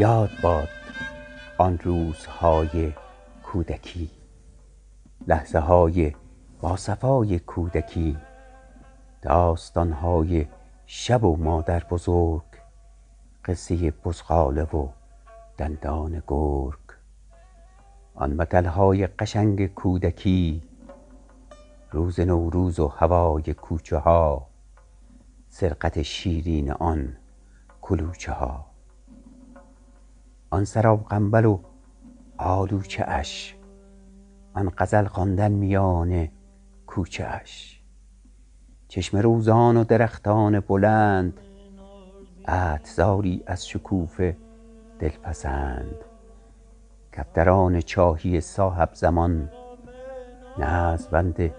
یاد باد آن روزهای کودکی لحظه های با صفای کودکی داستان های شب و مادر بزرگ قصه بزغاله و دندان گرگ. آن مثل های قشنگ کودکی روز نوروز و هوای کوچه ها سرقت شیرین آن کلوچه ها آن سراغنبل و آلوچه اش. آن غزل خواندن میان کوچه اش. چشمه روزان و درختان بلند عطرزاری از شکوفه دلپسند. کفتران چاهی صاحب زمان نظمبند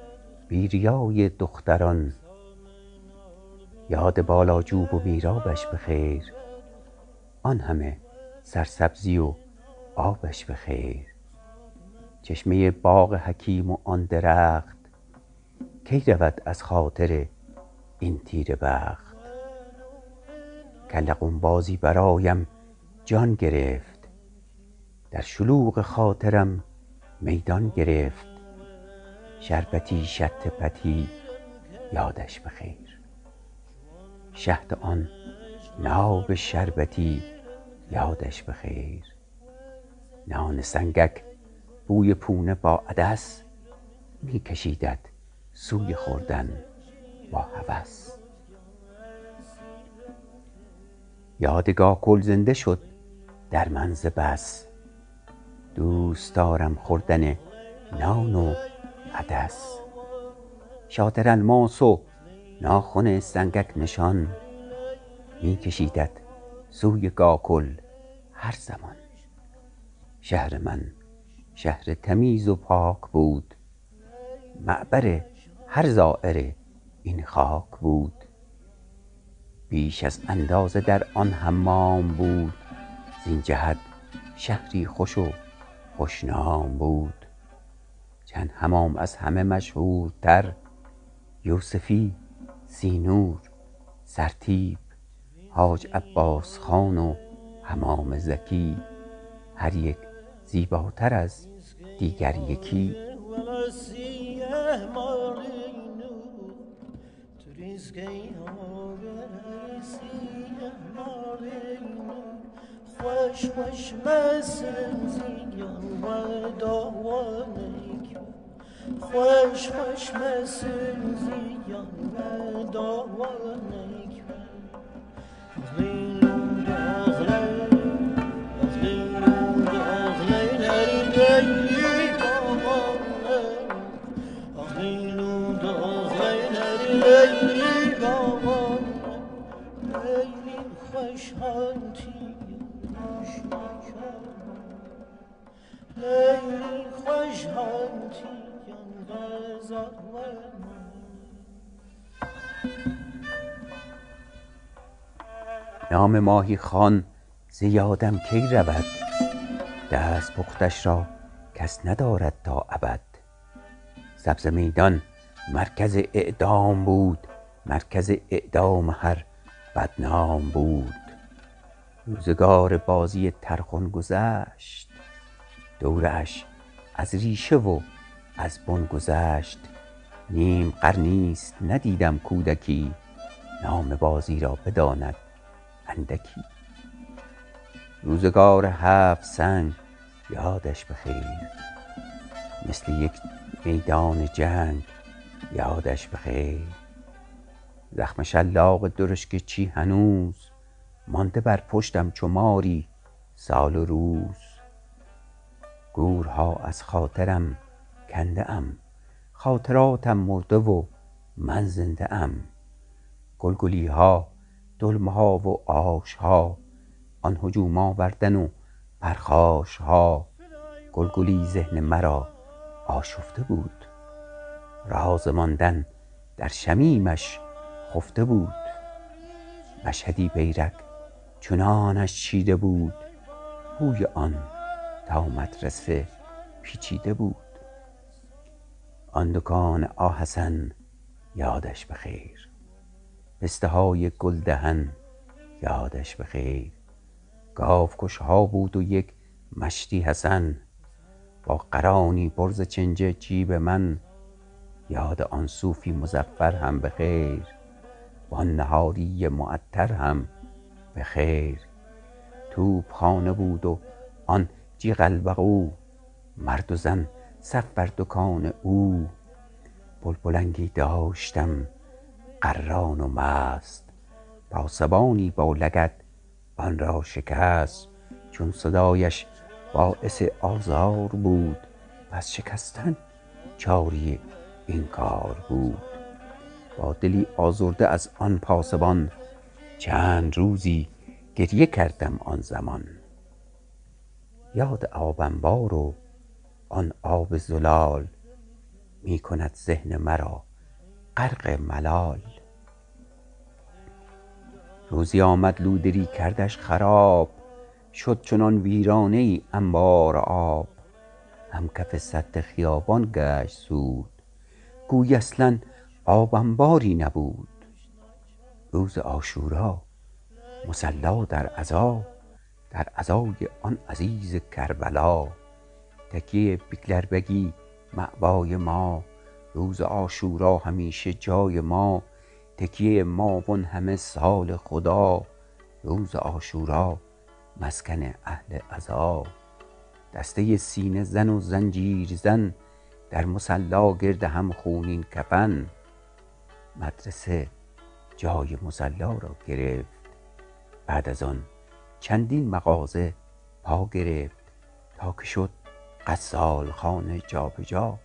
بی ریای دختران. یاد بالاجوب و میرابش به خیر آن همه سرسبزی و آبش به خیر چشمه باغ حکیم و آن درخت کی رود از خاطر این تیره بخت؟ کله قنبازی برایم جان گرفت. در شلوغ خاطرم میدان گرفت. شربتی شط پتی یادش به خیر شهد آن ناب شربتی یادش به خیر نان سنگک بوی پونه با عدس می کشیدت سوی خوردن با هوس. یاد گاکل زنده شد در من ز بس. دوست دارم خوردن نان و عدس. شاطر الماس و ناخن سنگک نشان می کشیدت سوی گاکل هر زمان. شهر من شهر تمیز و پاک بود. معبر هر زایر این خاک بود. بیش از اندازه در آن حمام بود. زین جهت شهری خوش و خوشنام بود. چند حمام از همه مشهورتر. یوسفی سینور سرتیپ حاج عباس خان و حمام زکی هر یک زیباتر از دیگر یکی نام ماهی خوان ز یادم کی رود؟ دست پختش را کس ندارد تا ابد. سبزه میدان مرکز اعدام بود مرکز اعدام هر بدنام بود. روزگار بازی ترخان گذشت دوره اش از ریشه و از بن گذشت. نیم قرنی ست ندیدم کودکی نام بازی را بداند اندکی. روزگار هفت سنگ یادش به خیر مثل یک میدان جنگ یادش به خیر زخم شلاق درشک چی هنوز مانده بر پشتم چو سال و روز. گورها از خاطرم کنده ام خاطراتم مرده و من زنده ام. گلگلی ها دلمه ها و آش ها آن هجوم آوردن و پرخاش ها گلگلی ذهن مرا آشفته بود. راز ماندن در شمیمش خفته بود. مشهدی بیرق چنانش چیده بود. بوی آن تا مدرسه پیچیده بود. آن دکان آحسن یادش به خیر پسته های گل دهن یادش به خیر گاوکش ها بود و یک مشتی حسن. با قرانی پر ز چنجه جیب من یاد آن صوفی مظفر هم به خیر. وآن نهاری معطر هم به خیر. توپخانه بود و آن جیغ البقوع مرد و زن صف بر دکان او. بلبلنگی داشتم غران و مست. پاسبانی با لگد آن را شکست چون صدایش باعث آزار بود پس شکستن چاره این کار بود. با دلی آزرده از آن پاسبان چند روزی گریه کردم آن زمان. یاد آب انبار و آن آب زلال می کند ذهن مرا غرق ملال. روزی آمد لودری کردش خراب شد چنان ویرانه ای انبار آب. هم کف سد خیابان گشت سود گویی اصلا آب انباری نبود. روز عاشورا مصلا در عزا در عزای آن عزیز کربلا. تکیه بیکلربگی مأوای ما روز عاشورا همیشه جای ما. تکیه ما وآن همه سال خدا روز عاشورا مسکن اهل عزا. دسته سینه زن و زنجیر زن در مصلا گرد هم خونین کفن. مدرسه جای مصلا را گرفت بعد از آن چندین مغازه پا گرفت تا که شد غسال خانه جا به جا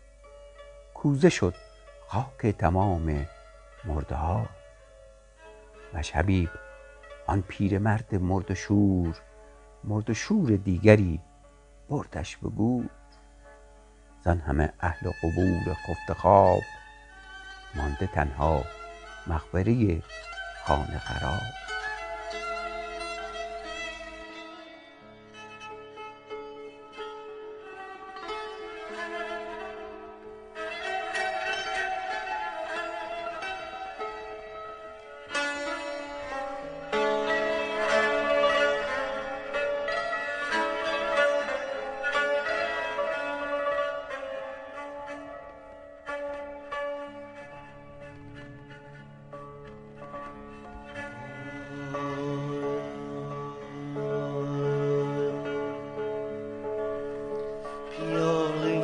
کوزه شد خاک تمام مرده ها. مشهبیب آن پیرمرد مرده شور مرده شور دیگری بردش به گور. زآن همه اهل قبور خفته خواب مانده تنها مقبره خانه خراب.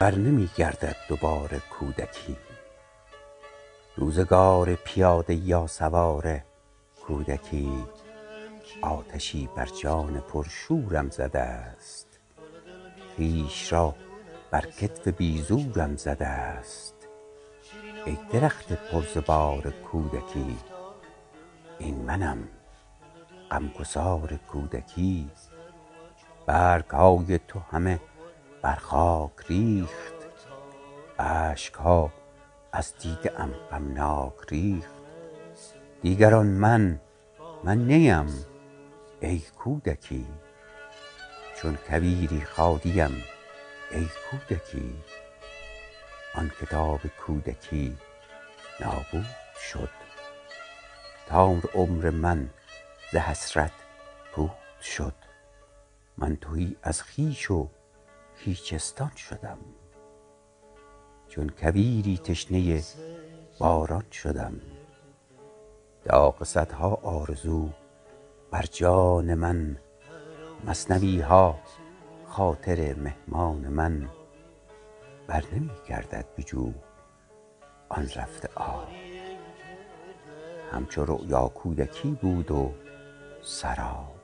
بر نمی گردد دوباره کودکی. روزگار پیاده یا سوار کودکی آتشی بر جان پر شورم زده است. خویش را بر کتف بی زورم زده است. ای درخت پر ز بار کودکی این منم غمگسار کودکی. برگ های تو همه بر خاک ریخت. اشک ها از دیده ام غمناک ریخت. دیگر آن من من نیم ای کودکی. چون کویری خادیم ای کودکی. آن کتاب کودکی نابود شد. تار عمر من ز حسرت پود شد. من تهی از خویش و هیچستان شدم. چون کویری تشنه باران شدم. داغ صدها آرزو بر جان من مثنوی ها خاطر مهمان من. بر نمی گردد به جو آن رفته آب. همچو رؤیا کودکی بود و سراب.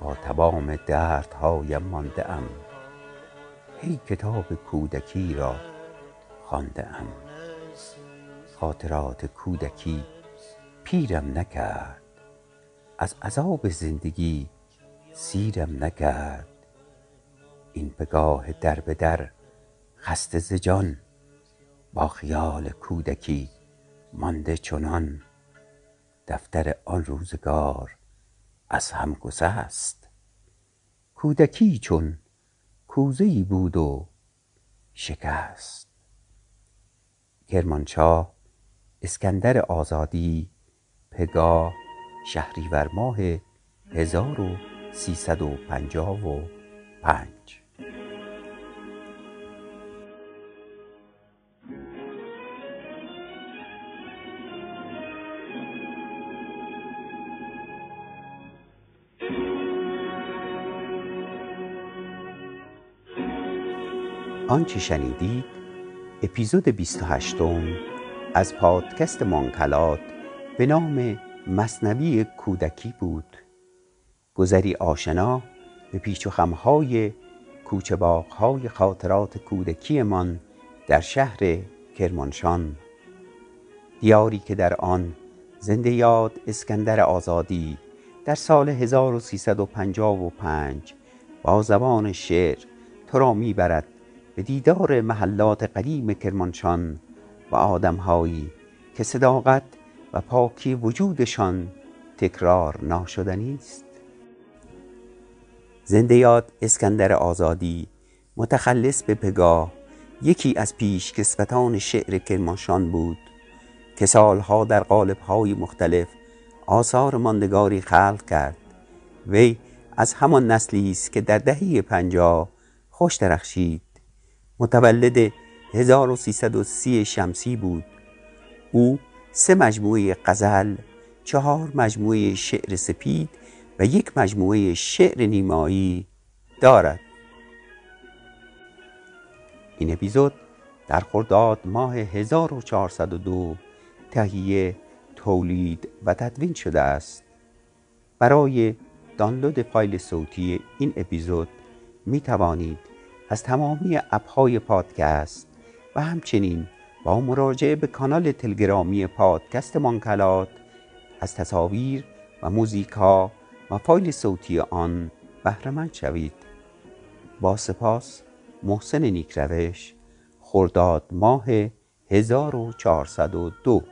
با تمام دردهایم مانده ام. هی کتاب کودکی را خوانده ام خاطرات کودکی پیرم نکرد. از عذاب زندگی سیرم نکرد. این پگاه در به در خسته ز جان با خیال کودکی مانده چنان. دفتر آن روزگار از هم گسست. کودکی چون کوزهی بود و شکست. کرمانشاه اسکندر آزادی پگاه شهریور ماه 1355 آنچه شنیدید اپیزود 28 از پادکست مانکلات به نام مصنوی کودکی بود. گذری آشنا به پیچ و خمهای کوچه باغهای خاطرات کودکیمان در شهر کرمانشان. دیاری که در آن زنده یاد اسکندر آزادی در سال 1355 با زبان شعر تو را می‌برد به دیدار محلات قدیم کرمانشان و آدمهایی که صداقت و پاکی وجودشان تکرار ناشدنی است. زنده یاد اسکندر آزادی متخلص به پگاه یکی از پیشکسوتان شعر کرمانشان بود که سالها در قالب‌های مختلف آثار ماندگاری خلق کرد. وی از همان نسلی است که در دهه پنجاه خوش درخشید متولد 1330 شمسی بود. او سه مجموعه غزل چهار مجموعه شعر سپید و یک مجموعه شعر نیمایی دارد. این اپیزود در خرداد ماه 1402 تهیه تولید و تدوین شده است. برای دانلود فایل صوتی این اپیزود می توانید از تمامی اپهای پادکست و همچنین با مراجعه به کانال تلگرامی پادکست مانکلات از تصاویر و موزیک ها و فایل صوتی آن بهرهمند شوید. با سپاس محسن نیکروش خرداد ماه 1402